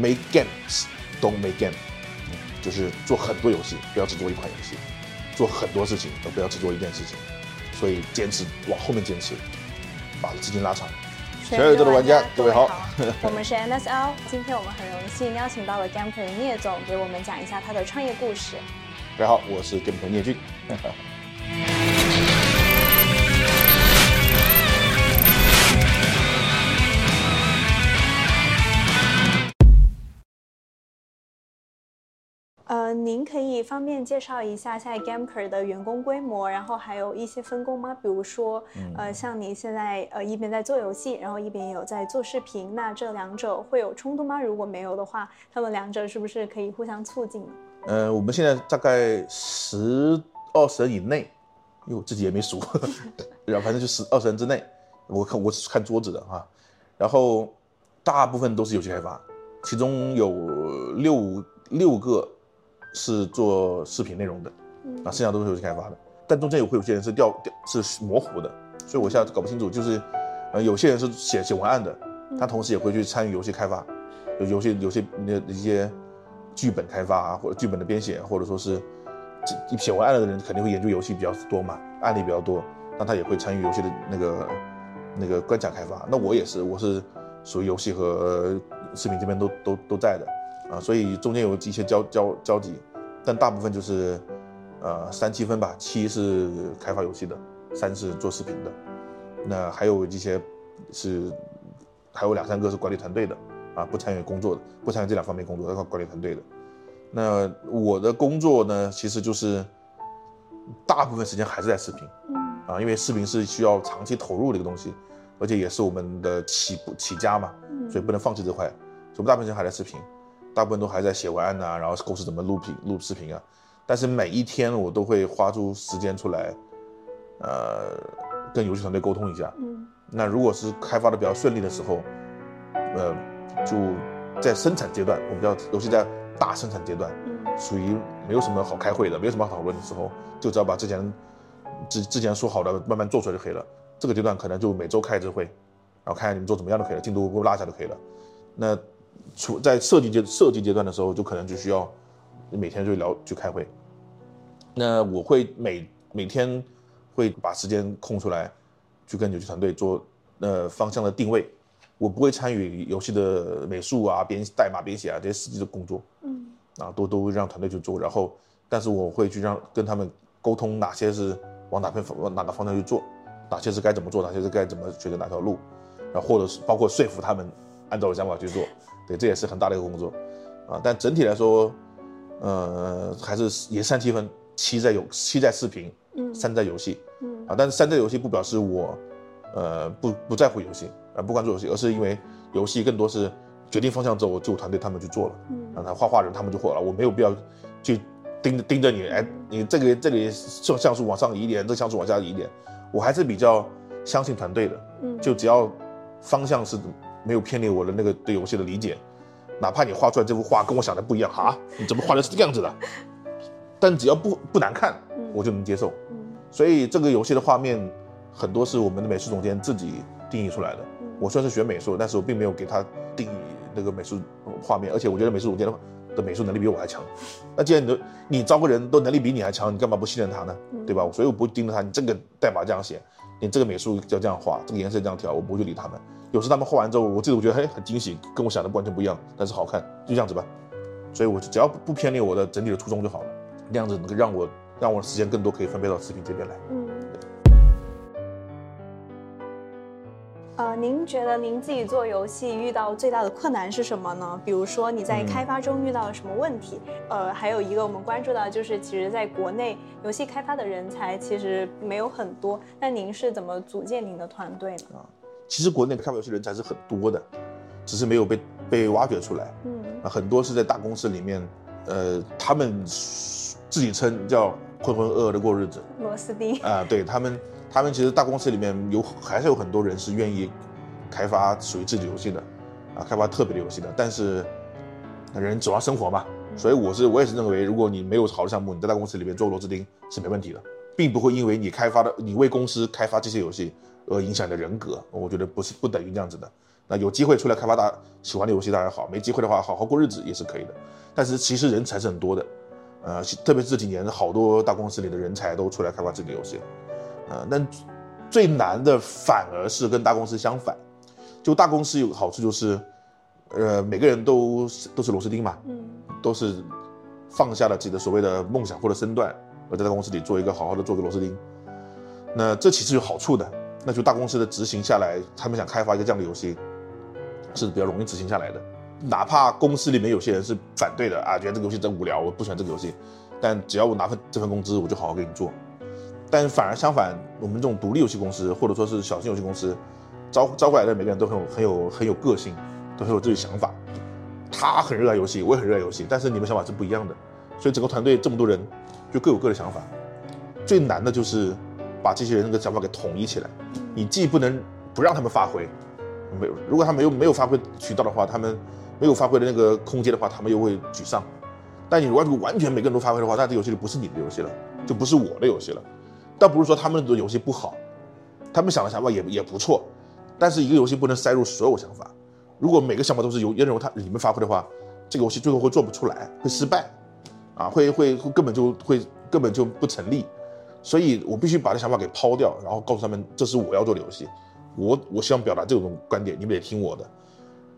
Make games, don't make game，就是做很多游戏，不要只做一款游戏；做很多事情，而不要只做一件事情。所以坚持往后面坚持，把资金拉长。小宇宙的玩家，各位好，我们是 NSL，今天我们很荣幸邀请到了 Gameplay 聂总，给我们讲一下他的创业故事。大家好，我是 Gameplay 聂俊。您可以方便介绍一下现在 Gameplay 的员工规模，然后还有一些分工吗？比如说，呃，像你现在呃一边在做游戏，然后一边也有在做视频，那这两者会有冲突吗？如果没有的话，他们两者是不是可以互相促进？呃，我们现在大概十二十人以内，因为我自己也没数，然后反正就十二十人之内，我看我是看桌子的哈，然后大部分都是游戏开发，其中有六六个。是做视频内容的，啊，剩下都是游戏开发的，但中间有会有些人是掉掉是模糊的，所以我现在搞不清楚，就是，呃，有些人是写写文案的，他同时也会去参与游戏开发，有游戏游戏那一些剧本开发啊，或者剧本的编写，或者说是，写文案的人肯定会研究游戏比较多嘛，案例比较多，那他也会参与游戏的那个那个关卡开发。那我也是，我是属于游戏和视频这边都都都在的。啊，所以中间有一些交交交集，但大部分就是，呃，三七分吧，七是开发游戏的，三是做视频的，那还有一些是，还有两三个是管理团队的，啊，不参与工作的，不参与这两方面工作，要靠管理团队的。那我的工作呢，其实就是大部分时间还是在视频，啊，因为视频是需要长期投入的一个东西，而且也是我们的起步起家嘛，所以不能放弃这块，所以我们大部分时间还在视频。大部分都还在写文案啊，然后公司怎么录屏、录视频啊。但是每一天我都会花出时间出来，呃，跟游戏团队沟通一下。嗯。那如果是开发的比较顺利的时候，呃，就在生产阶段，我们叫游戏在大生产阶段，属于没有什么好开会的，没有什么好讨论的时候，就只要把之前之之前说好的慢慢做出来就可以了。这个阶段可能就每周开一次会，然后看看你们做怎么样就可以了，进度给我拉一下就可以了。那。处在设计阶设计阶段的时候，就可能就需要每天就聊去开会。那我会每每天会把时间空出来，去跟游戏团队做呃方向的定位。我不会参与游戏的美术啊、编代码编写啊这些实际的工作，嗯，啊都都会让团队去做。然后，但是我会去让跟他们沟通哪些是往哪边方往哪个方向去做，哪些是该怎么做，哪些是该怎么选择哪条路，然后或者是包括说服他们按照我想法去做。对，这也是很大的一个工作，啊，但整体来说，呃，还是也三七分，七在游，七在视频，嗯，三在游戏，嗯，啊，但是三在游戏不表示我，呃，不不在乎游戏，啊，不关注游戏，而是因为游戏更多是决定方向之后，就团队他们去做了，嗯，让他画画人他们就火了，我没有必要去盯着盯着你，哎，你这个这里像像素往上移一点，这个像素往下移一点，我还是比较相信团队的，嗯，就只要方向是。没有偏离我的那个对游戏的理解，哪怕你画出来这幅画跟我想的不一样哈，你怎么画的是这样子的？但只要不不难看，我就能接受。所以这个游戏的画面很多是我们的美术总监自己定义出来的。我虽然是学美术，但是我并没有给他定义那个美术画面，而且我觉得美术总监的的美术能力比我还强。那既然你都你招个人都能力比你还强，你干嘛不信任他呢？对吧？所以我不会盯着他，你这个代码这样写，你这个美术要这样画，这个颜色这样调，我不会去理他们。有时他们画完之后，我自己我觉得嘿很惊喜，跟我想的完全不一样，但是好看，就这样子吧。所以我只要不偏离我的整体的初衷就好了，那样子能够让我让我的时间更多可以分配到视频这边来。嗯。呃，您觉得您自己做游戏遇到最大的困难是什么呢？比如说你在开发中遇到了什么问题？嗯、呃，还有一个我们关注到就是，其实在国内游戏开发的人才其实没有很多，那您是怎么组建您的团队呢？其实国内开发游戏人才是很多的，只是没有被被挖掘出来。嗯，啊，很多是在大公司里面，呃，他们自己称叫浑浑噩噩的过日子。螺丝钉啊，对他们，他们其实大公司里面有还是有很多人是愿意开发属于自己游戏的，啊，开发特别的游戏的。但是人指望生活嘛，所以我是我也是认为，如果你没有好的项目，你在大公司里面做螺丝钉是没问题的，并不会因为你开发的你为公司开发这些游戏而影响你的人格。我觉得不是不等于这样子的。那有机会出来开发大喜欢的游戏当然好，没机会的话好好过日子也是可以的。但是其实人才是很多的。呃，特别是这几年，好多大公司里的人才都出来开发自己的游戏了，呃，但最难的反而是跟大公司相反，就大公司有个好处就是，呃，每个人都都是螺丝钉嘛，嗯，都是放下了自己的所谓的梦想或者身段，而在大公司里做一个好好的做个螺丝钉，那这其实有好处的，那就大公司的执行下来，他们想开发一个这样的游戏，是比较容易执行下来的。哪怕公司里面有些人是反对的啊，觉得这个游戏真无聊，我不喜欢这个游戏，但只要我拿份这份工资，我就好好给你做。但反而相反，我们这种独立游戏公司或者说是小型游戏公司，招招过来的每个人都很有很有很有个性，都很有自己想法。他很热爱游戏，我也很热爱游戏，但是你们想法是不一样的，所以整个团队这么多人，就各有各的想法。最难的就是把这些人的想法给统一起来。你既不能不让他们发挥，没有，如果他没有没有发挥渠道的话，他们。没有发挥的那个空间的话，他们又会沮丧。但你如果完全每个人都发挥的话，那这游戏就不是你的游戏了，就不是我的游戏了。倒不是说他们的游戏不好，他们想的想法也也不错。但是一个游戏不能塞入所有想法。如果每个想法都是由任由他你们发挥的话，这个游戏最后会做不出来，会失败，啊，会会会根本就会根本就不成立。所以我必须把这想法给抛掉，然后告诉他们这是我要做的游戏，我我希望表达这种观点，你们得听我的。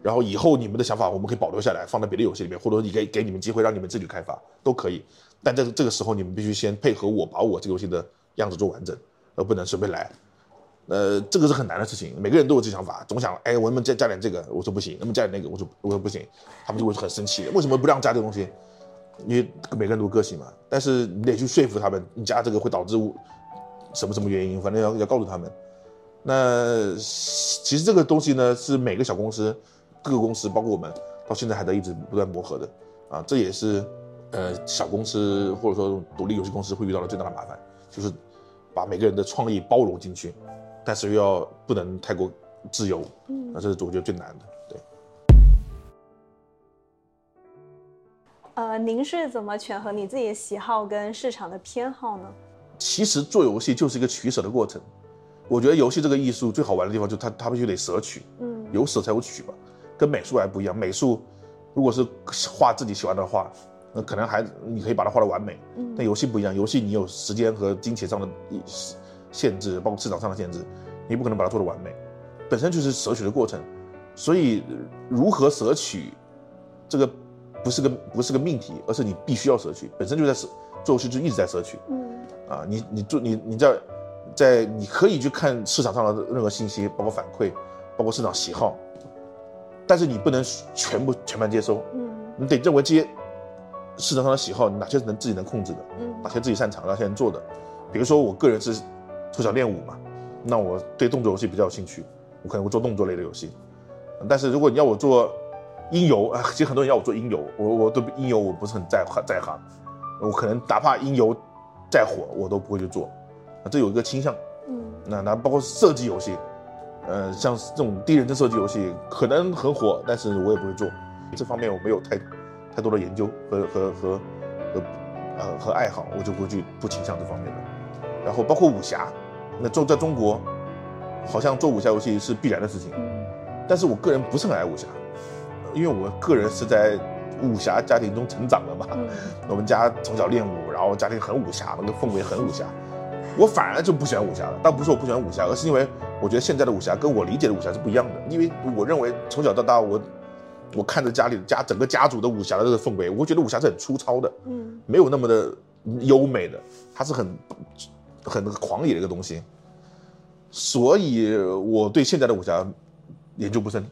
然后以后你们的想法我们可以保留下来，放在别的游戏里面，或者说你给给你们机会让你们自己开发都可以。但这这个时候你们必须先配合我，把我这个游戏的样子做完整，而不能随便来。呃，这个是很难的事情，每个人都有这想法，总想哎，我能不能再加点这个？我说不行，能不能加点那个？我说我说不行，他们就会很生气，为什么不让加这个东西？因为每个人都有个性嘛。但是你得去说服他们，你加这个会导致什么什么原因？反正要要告诉他们。那其实这个东西呢，是每个小公司。各个公司，包括我们，到现在还在一直不断磨合的，啊，这也是，呃，小公司或者说独立游戏公司会遇到的最大的麻烦，就是把每个人的创意包容进去，但是又要不能太过自由，嗯，那这是我觉得最难的，呃，您是怎么权衡你自己的喜好跟市场的偏好呢？其实做游戏就是一个取舍的过程，我觉得游戏这个艺术最好玩的地方就是它它必须得舍取，嗯，有舍才有取吧。跟美术还不一样，美术如果是画自己喜欢的画，那可能还你可以把它画得完美。嗯，但游戏不一样，游戏你有时间和金钱上的限制，包括市场上的限制，你不可能把它做得完美，本身就是舍取的过程。所以如何舍取，这个不是个不是个命题，而是你必须要摄取，本身就在摄做游戏就一直在摄取。嗯，啊，你你做你你在在你可以去看市场上的任何信息，包括反馈，包括市场喜好。但是你不能全部全盘接收，嗯，你得认为这些市场上的喜好，哪些是能自己能控制的，嗯，哪些自己擅长，哪些能做的。比如说我个人是从小练武嘛，那我对动作游戏比较有兴趣，我可能会做动作类的游戏。但是如果你要我做音游啊，其实很多人要我做音游，我我对音游我不是很在在行，我可能哪怕音游再火，我都不会去做。啊，这有一个倾向，嗯，那那包括射击游戏。呃，像这种第一人称射击游戏可能很火，但是我也不会做，这方面我没有太太多的研究和和和和呃和爱好，我就不会去不倾向这方面的。然后包括武侠，那做在中国，好像做武侠游戏是必然的事情，但是我个人不是很爱武侠，因为我个人是在武侠家庭中成长的嘛，我们家从小练武，然后家庭很武侠，那个氛围很武侠。我反而就不喜欢武侠了，倒不是我不喜欢武侠，而是因为我觉得现在的武侠跟我理解的武侠是不一样的。因为我认为从小到大我，我我看着家里的家整个家族的武侠的这个氛围，我觉得武侠是很粗糙的，嗯，没有那么的优美的，它是很很狂野的一个东西。所以我对现在的武侠研究不深，嗯，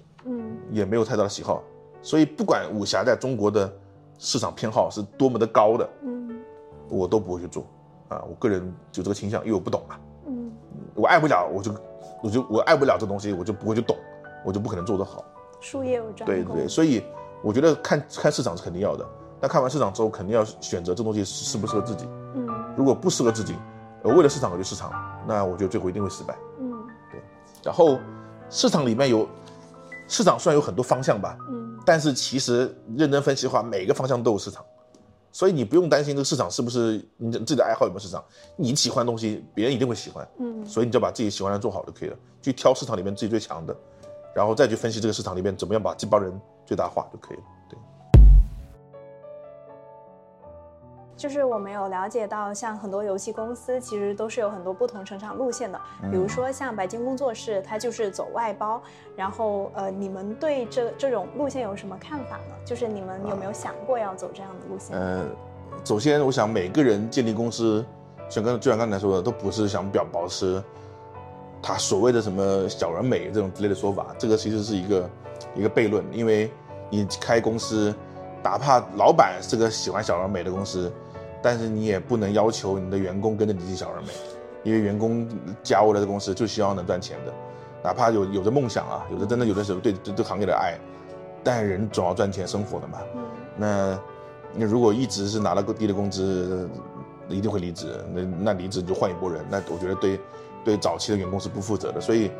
也没有太大的喜好。所以不管武侠在中国的市场偏好是多么的高的，嗯，我都不会去做。啊，我个人就这个倾向，因为我不懂嘛，嗯，我爱不了，我就，我就我爱不了这东西，我就不会去懂，我就不可能做得好，术业有专攻。对对，所以我觉得看看市场是肯定要的，但看完市场之后，肯定要选择这东西适不适合自己。嗯，如果不适合自己，呃，为了市场而去市场，那我觉得最后一定会失败。嗯，对。然后市场里面有市场虽然有很多方向吧，嗯，但是其实认真分析的话，每个方向都有市场。所以你不用担心这个市场是不是你自己的爱好有没有市场，你喜欢的东西别人一定会喜欢，嗯，所以你就把自己喜欢的做好就可以了，去挑市场里面自己最强的，然后再去分析这个市场里面怎么样把这帮人最大化就可以了。就是我们有了解到，像很多游戏公司其实都是有很多不同成长路线的。比如说像白金工作室，它就是走外包。然后呃，你们对这这种路线有什么看法呢？就是你们有没有想过要走这样的路线？呃，首先我想每个人建立公司，像刚就像刚才说的，都不是想表保持他所谓的什么小而美这种之类的说法。这个其实是一个一个悖论，因为你开公司，哪怕老板是个喜欢小而美的公司。但是你也不能要求你的员工跟着你一起小而美，因为员工加入了这个公司就希望能赚钱的，哪怕有有着梦想啊，有的真的有的时候对对这行业的爱，但人总要赚钱生活的嘛。嗯。那你如果一直是拿了个低的工资，一定会离职。那那离职你就换一拨人，那我觉得对对早期的员工是不负责的。所以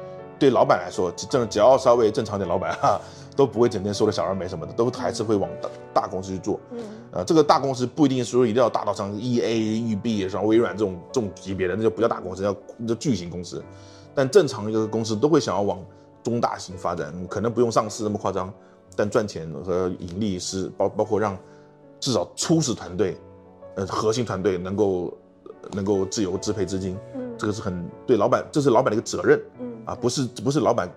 对老板来说，正只要稍微正常点，老板哈。都不会整天收的小而美什么的，都还是会往大大公司去做。嗯，呃，这个大公司不一定说一定要大到像 E A、育碧、像微软这种这种级别的，那就不叫大公司，叫叫巨型公司。但正常一个公司都会想要往中大型发展，可能不用上市那么夸张，但赚钱和盈利是包包括让至少初始团队，呃，核心团队能够能够自由支配资金。嗯，这个是很对老板，这是老板的一个责任。嗯，啊，不是不是老板。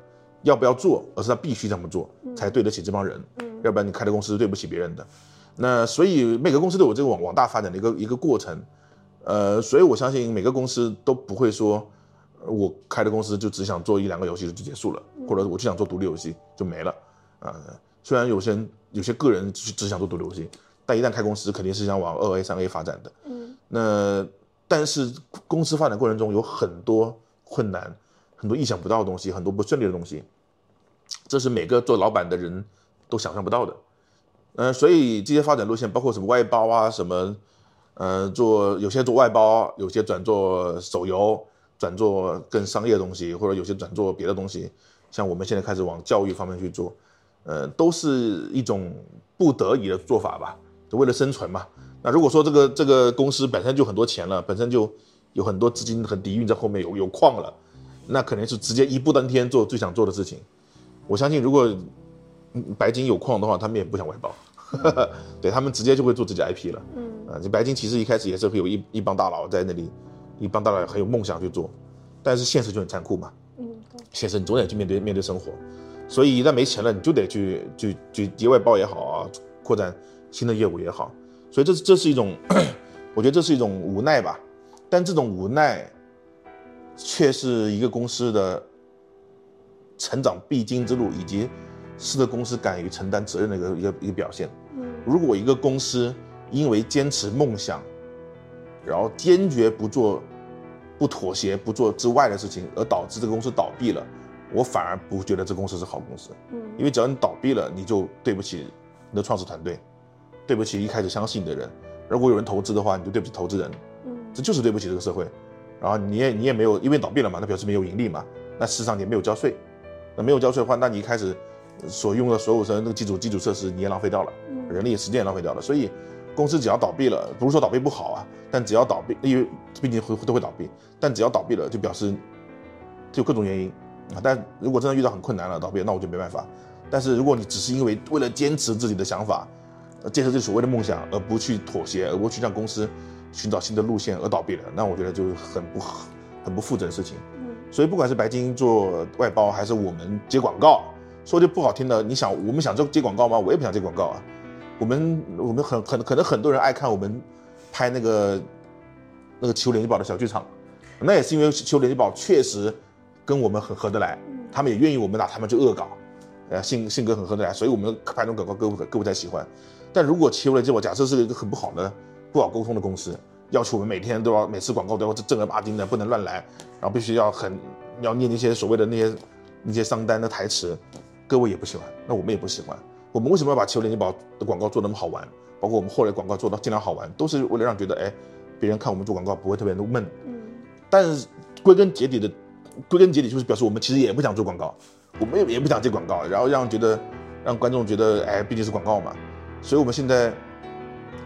要不要做，而是他必须这么做，才对得起这帮人。嗯，要不然你开的公司是对不起别人的。那所以每个公司都有这个往往大发展的一个一个过程。呃，所以我相信每个公司都不会说，我开的公司就只想做一两个游戏就结束了，或者我就想做独立游戏就没了。啊、呃，虽然有些人有些个人只想做独立游戏，但一旦开公司肯定是想往二 A、三 A 发展的。嗯，那但是公司发展过程中有很多困难。很多意想不到的东西，很多不顺利的东西，这是每个做老板的人都想象不到的。嗯、呃，所以这些发展路线包括什么外包啊，什么，呃，做有些做外包，有些转做手游，转做更商业的东西，或者有些转做别的东西。像我们现在开始往教育方面去做，呃，都是一种不得已的做法吧，就为了生存嘛。那如果说这个这个公司本身就很多钱了，本身就有很多资金和底蕴在后面有有矿了。那肯定是直接一步登天做最想做的事情。我相信，如果白金有矿的话，他们也不想外包，对他们直接就会做自己 IP 了。嗯啊，这白金其实一开始也是会有一一帮大佬在那里，一帮大佬很有梦想去做，但是现实就很残酷嘛。嗯，现实你总得去面对面对生活，所以一旦没钱了，你就得去去去接外包也好啊，扩展新的业务也好。所以这这是一种，我觉得这是一种无奈吧。但这种无奈。却是一个公司的成长必经之路，以及是个公司敢于承担责任的一个一个一个表现。如果一个公司因为坚持梦想，然后坚决不做、不妥协、不做之外的事情，而导致这个公司倒闭了，我反而不觉得这公司是好公司。因为只要你倒闭了，你就对不起你的创始团队，对不起一开始相信你的人。如果有人投资的话，你就对不起投资人。这就是对不起这个社会。然后你也你也没有，因为倒闭了嘛，那表示没有盈利嘛，那事实上你也没有交税，那没有交税的话，那你一开始所用的所有的那个基础基础设施你也浪费掉了，人力时间也浪费掉了。所以公司只要倒闭了，不是说倒闭不好啊，但只要倒闭，因为毕竟会都会倒闭，但只要倒闭了，就表示就各种原因啊。但如果真的遇到很困难了倒闭，那我就没办法。但是如果你只是因为为了坚持自己的想法，坚持这所谓的梦想，而不去妥协，而不去让公司。寻找新的路线而倒闭了，那我觉得就是很不很不负责的事情。嗯，所以不管是白金做外包，还是我们接广告，说句不好听的，你想我们想做接广告吗？我也不想接广告啊。我们我们很很可能很多人爱看我们拍那个那个《求联机宝》的小剧场，那也是因为《求联机宝》确实跟我们很合得来，他们也愿意我们拿他们去恶搞，呃，性性格很合得来，所以我们拍那种广告各位各位才喜欢。但如果《求联机宝》假设是一个很不好的。不好沟通的公司，要求我们每天都要每次广告都要正儿八经的，不能乱来，然后必须要很要念那些所谓的那些那些商单的台词，各位也不喜欢，那我们也不喜欢。我们为什么要把球联金宝的广告做那么好玩？包括我们后来广告做到尽量好玩，都是为了让觉得，哎，别人看我们做广告不会特别的闷。嗯。但是归根结底的，归根结底就是表示我们其实也不想做广告，我们也也不想接广告，然后让觉得让观众觉得，哎，毕竟是广告嘛。所以我们现在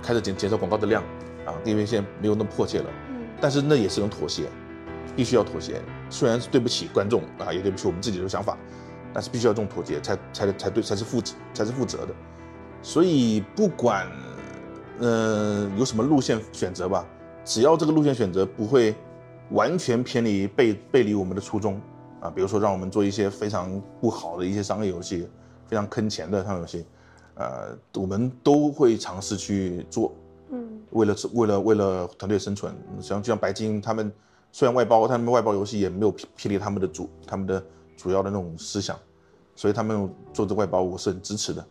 开始减减少广告的量啊，因为现在没有那么迫切了。嗯。但是那也是一种妥协，必须要妥协。虽然是对不起观众啊，也对不起我们自己的想法。但是必须要这种妥协，才才才对，才是负责，才是负责的。所以不管，嗯、呃，有什么路线选择吧，只要这个路线选择不会完全偏离背背离我们的初衷啊，比如说让我们做一些非常不好的一些商业游戏，非常坑钱的商业游戏，呃，我们都会尝试去做。嗯，为了为了为了团队生存，像就像白金他们虽然外包，他们外包游戏也没有偏偏离他们的主他们的。主要的那种思想，所以他们做这外包，我是很支持的，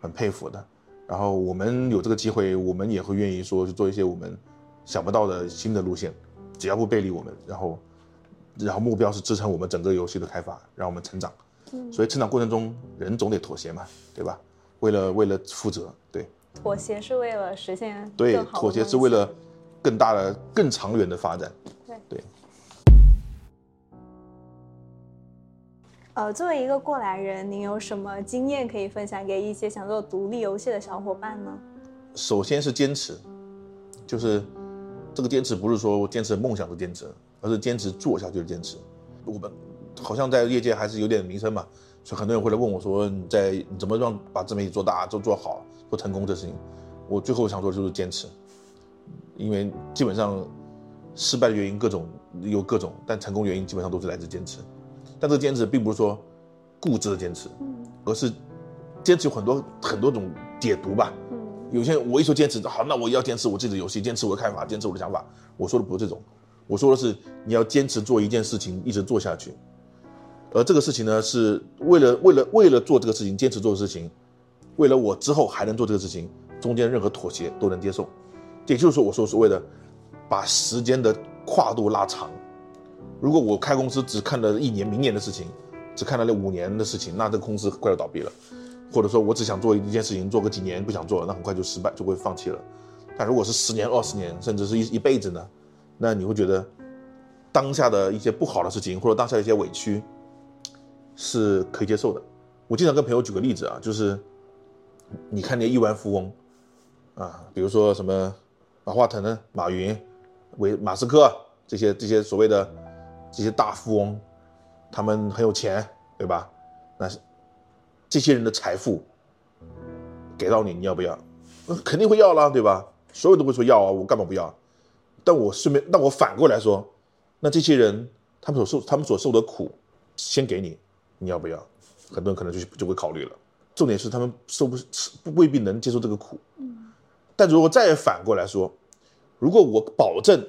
很佩服的。然后我们有这个机会，我们也会愿意说去做一些我们想不到的新的路线，只要不背离我们，然后，然后目标是支撑我们整个游戏的开发，让我们成长。嗯，所以成长过程中人总得妥协嘛，对吧？为了为了负责，对。妥协是为了实现。对，妥协是为了更大的、更长远的发展。对对。呃，作为一个过来人，您有什么经验可以分享给一些想做独立游戏的小伙伴呢？首先是坚持，就是这个坚持不是说坚持梦想的坚持，而是坚持做下去的坚持。我们好像在业界还是有点名声嘛，所以很多人会来问我说：“你在你怎么让把自媒体做大、做做好、做成功这事情？”我最后想说的就是坚持，因为基本上失败的原因各种有各种，但成功原因基本上都是来自坚持。但这个坚持并不是说固执的坚持，而是坚持有很多很多种解读吧。有些人我一说坚持，好，那我要坚持我自己的游戏，坚持我的看法，坚持我的想法。我说的不是这种，我说的是你要坚持做一件事情，一直做下去。而这个事情呢，是为了为了为了做这个事情，坚持做的事情，为了我之后还能做这个事情，中间任何妥协都能接受。也就是说，我说是为了把时间的跨度拉长。如果我开公司只看了一年、明年的事情，只看了那五年的事情，那这个公司快要倒闭了。或者说我只想做一件事情，做个几年不想做了，那很快就失败，就会放弃了。但如果是十年、二十年，甚至是一一辈子呢？那你会觉得当下的一些不好的事情，或者当下的一些委屈是可以接受的。我经常跟朋友举个例子啊，就是你看那亿万富翁啊，比如说什么马化腾、马云、维马斯克这些这些所谓的。这些大富翁，他们很有钱，对吧？那这些人的财富给到你，你要不要？那肯定会要啦，对吧？所有人都会说要啊，我干嘛不要？但我顺便，那我反过来说，那这些人他们所受他们所受的苦，先给你，你要不要？很多人可能就就会考虑了。重点是他们受不不未必能接受这个苦。但如果再反过来说，如果我保证。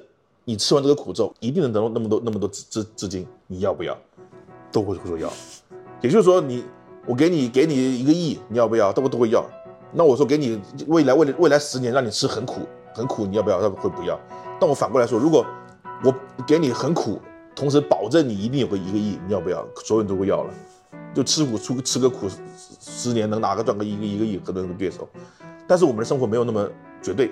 你吃完这个苦之后，一定能得到那么多那么多资资资金，你要不要？都会会说要。也就是说你，你我给你给你一个亿，你要不要？都都会要。那我说给你未来未来未来十年让你吃很苦很苦，你要不要？他会不要。但我反过来说，如果我给你很苦，同时保证你一定有个一个亿，你要不要？所有人都会要了。就吃苦出吃个苦，十年能拿个赚个一个一个亿，很多人都接受。但是我们的生活没有那么绝对。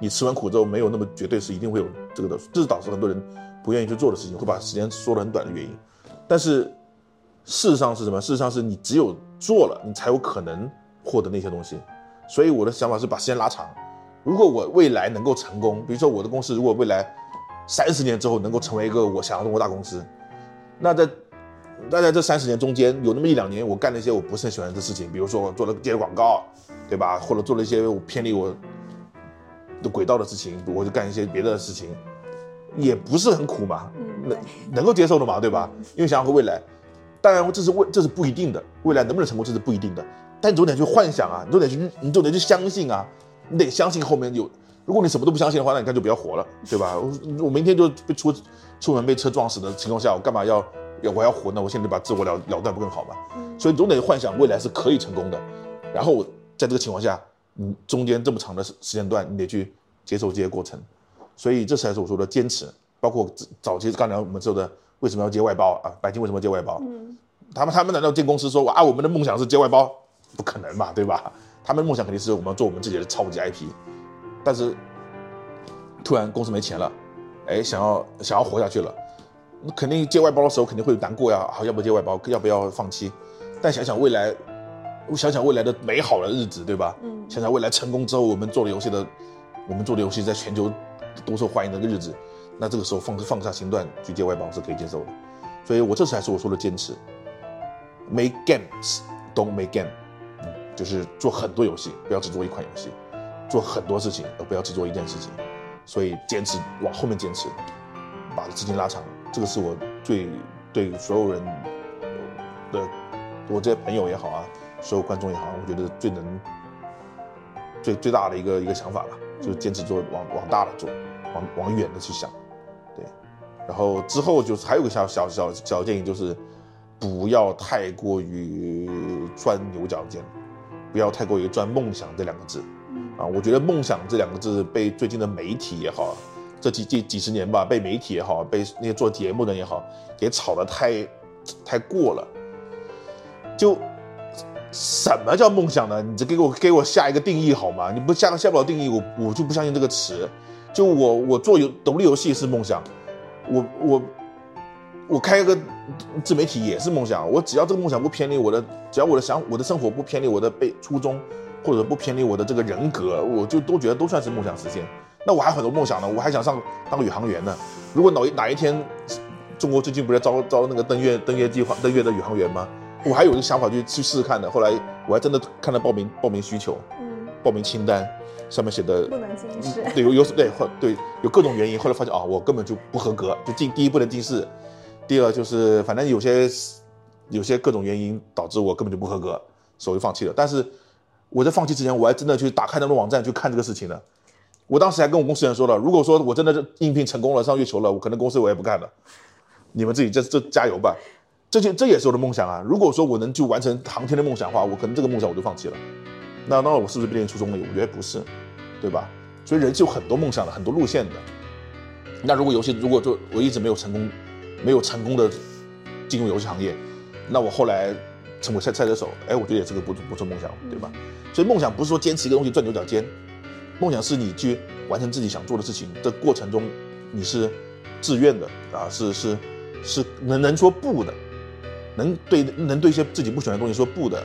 你吃完苦之后，没有那么绝对是一定会有这个的，这是导致很多人不愿意去做的事情，会把时间缩得很短的原因。但是事实上是什么？事实上是你只有做了，你才有可能获得那些东西。所以我的想法是把时间拉长。如果我未来能够成功，比如说我的公司如果未来三十年之后能够成为一个我想要中国大公司，那在那在这三十年中间有那么一两年我干了一些我不是很喜欢的事情，比如说我做了接了广告，对吧？或者做了一些我偏离我。的轨道的事情，我就干一些别的事情，也不是很苦嘛，能能够接受的嘛，对吧？因为想要和未来，当然这是未这是不一定的，未来能不能成功这是不一定的，但你总得去幻想啊，你总得去，你总得去相信啊，你得相信后面有，如果你什么都不相信的话，那你干脆不要活了，对吧？我我明天就被出出门被车撞死的情况下，我干嘛要要我要活呢？我现在就把自我了了断不更好吗？所以总得幻想未来是可以成功的，然后在这个情况下。嗯，中间这么长的时时间段，你得去接受这些过程，所以这才是我说的坚持。包括早期刚才我们说的，为什么要接外包啊？白金为什么要接外包？嗯，他们他们难道进公司说啊，我们的梦想是接外包？不可能嘛，对吧？他们梦想肯定是我们要做我们自己的超级 IP，但是突然公司没钱了，哎，想要想要活下去了，那肯定接外包的时候肯定会难过呀，好，要不接外包，要不要放弃？但想想未来，我想想未来的美好的日子，对吧？嗯，想想未来成功之后，我们做的游戏的，我们做的游戏在全球多受欢迎的个日子，那这个时候放放下身段去接外包是可以接受的。所以我这才是我说的坚持，Make games, don't make game，嗯，就是做很多游戏，不要只做一款游戏，做很多事情，而不要只做一件事情。所以坚持往后面坚持，把资金拉长，这个是我最对所有人的，我这些朋友也好啊，所有观众也好，我觉得最能最最大的一个一个想法吧，就是坚持做往往大的做，往往远的去想。对然后之后就是还有个小小小小建议，就是不要太过于钻牛角尖，不要太过于钻梦想这两个字。啊，我觉得梦想这两个字被最近的媒体也好，这几几几十年吧，被媒体也好，被那些做节目的也好，给炒得太太过了。就什么叫梦想呢？你这给我给我下一个定义好吗？你不下下不了定义，我我就不相信这个词。就我我做游独立游戏是梦想。我我我开个自媒体也是梦想，我只要这个梦想不偏离我的，只要我的想我的生活不偏离我的被初衷，或者不偏离我的这个人格，我就都觉得都算是梦想实现。那我还有很多梦想呢，我还想上当宇航员呢。如果哪一哪一天，中国最近不是招招那个登月登月计划登月的宇航员吗？我还有一个想法去去试试看的。后来我还真的看了报名报名需求，嗯，报名清单。上面写的不能进市，对有有对或对有各种原因，后来发现啊、哦，我根本就不合格，就进第一不能进市，第二就是反正有些有些各种原因导致我根本就不合格，所以放弃了。但是我在放弃之前，我还真的去打开那个网站去看这个事情呢。我当时还跟我公司人说了，如果说我真的是应聘成功了上月球了，我可能公司我也不干了，你们自己这这加油吧。这些这也是我的梦想啊。如果说我能去完成航天的梦想的话，我可能这个梦想我就放弃了。那那我是不是变成初衷了？我觉得不是，对吧？所以人是有很多梦想的，很多路线的。那如果游戏如果就我一直没有成功，没有成功的进入游戏行业，那我后来成为赛赛车手，哎，我觉得也是个不不错梦想，对吧？所以梦想不是说坚持一个东西钻牛角尖，梦想是你去完成自己想做的事情的过程中，你是自愿的啊，是是是能能说不的，能对能对一些自己不喜欢的东西说不的，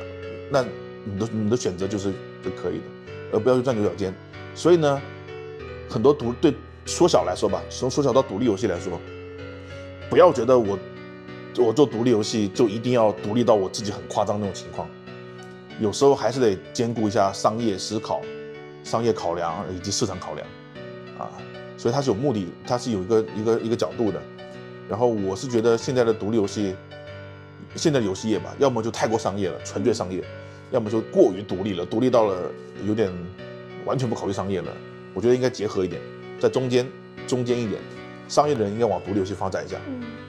那。你的你的选择就是就可以的，而不要去钻牛角尖。所以呢，很多独对缩小来说吧，从缩小到独立游戏来说，不要觉得我我做独立游戏就一定要独立到我自己很夸张那种情况。有时候还是得兼顾一下商业思考、商业考量以及市场考量啊。所以它是有目的，它是有一个一个一个角度的。然后我是觉得现在的独立游戏，现在的游戏业吧，要么就太过商业了，纯粹商业。要么就过于独立了，独立到了有点完全不考虑商业了。我觉得应该结合一点，在中间中间一点，商业的人应该往独立游戏发展一下，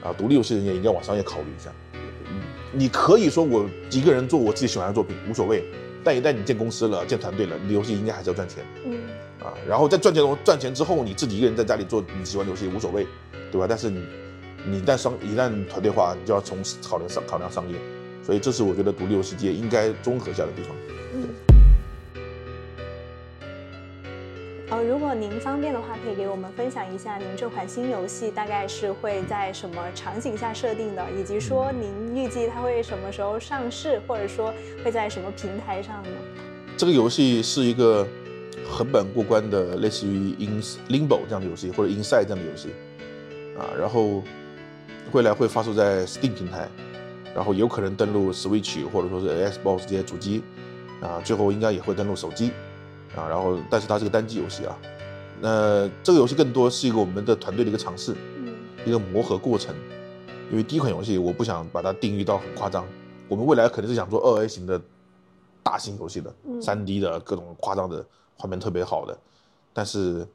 啊，独立游戏人也应该往商业考虑一下。嗯，你可以说我一个人做我自己喜欢的作品无所谓，但一旦你建公司了、建团队了，你的游戏应该还是要赚钱。嗯，啊，然后在赚钱中赚钱之后，你自己一个人在家里做你喜欢的游戏无所谓，对吧？但是你你一旦商一旦团队化，你就要从考量商考量商业。所以这是我觉得独立游戏界应该综合下的地方。呃，如果您方便的话，可以给我们分享一下您这款新游戏大概是会在什么场景下设定的，以及说您预计它会什么时候上市，或者说会在什么平台上呢？这个游戏是一个横版过关的，类似于 In Limbo 这样的游戏，或者 Inside 这样的游戏啊，然后未来会发售在 Steam 平台。然后有可能登陆 Switch 或者说是 Xbox 这些主机，啊，最后应该也会登陆手机，啊，然后但是它是个单机游戏啊，那这个游戏更多是一个我们的团队的一个尝试，一个磨合过程，因为第一款游戏我不想把它定义到很夸张，我们未来肯定是想做二 A 型的大型游戏的，三 D 的各种夸张的画面特别好的，但是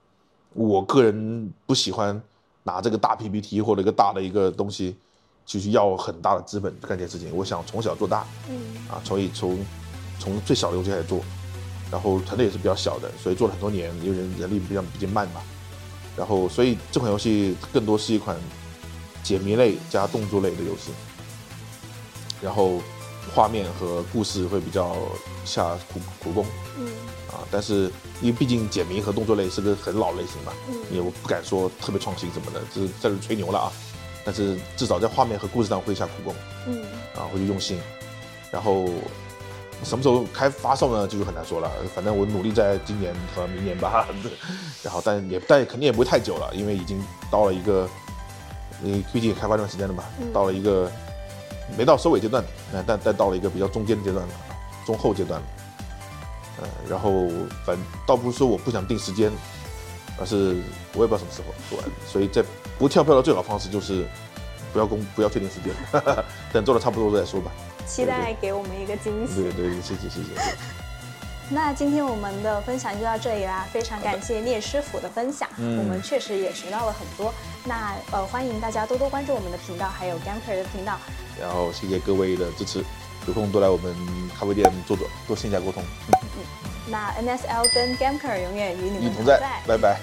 我个人不喜欢拿这个大 PPT 或者一个大的一个东西。其实要很大的资本干这件事情，我想从小做大，嗯，啊，所以从从最小的游戏开始做，然后团队也是比较小的，所以做了很多年，因为人人力比较比较慢嘛，然后所以这款游戏更多是一款解谜类加动作类的游戏，然后画面和故事会比较下苦苦功。嗯啊，但是因为毕竟解谜和动作类是个很老类型嘛，嗯也我不敢说特别创新什么的，这是在这吹牛了啊。但是至少在画面和故事上会下苦功，嗯啊，会去用心。然后什么时候开发售呢？这就很难说了。反正我努力在今年和明年吧。然后但也但肯定也不会太久了，因为已经到了一个，你毕竟也开发一段时间了嘛，嗯到了一个没到收尾阶段，但但但到了一个比较中间的阶段了，中后阶段了。嗯，然后反倒不是说我不想定时间，而是我也不知道什么时候做完，所以在不跳票的最好方式就是不要公不要确定时间，等做的差不多再说吧。期待给我们一个惊喜。对对，谢谢谢谢。那今天我们的分享就到这里啦，非常感谢聂师傅的分享，嗯我们确实也学到了很多。那呃，欢迎大家多多关注我们的频道，还有 Gamker 的频道。然后谢谢各位的支持，有空多来我们咖啡店坐坐，多线下沟通。嗯那 NSL 跟 Gamker 永远与你们同在同在，拜拜。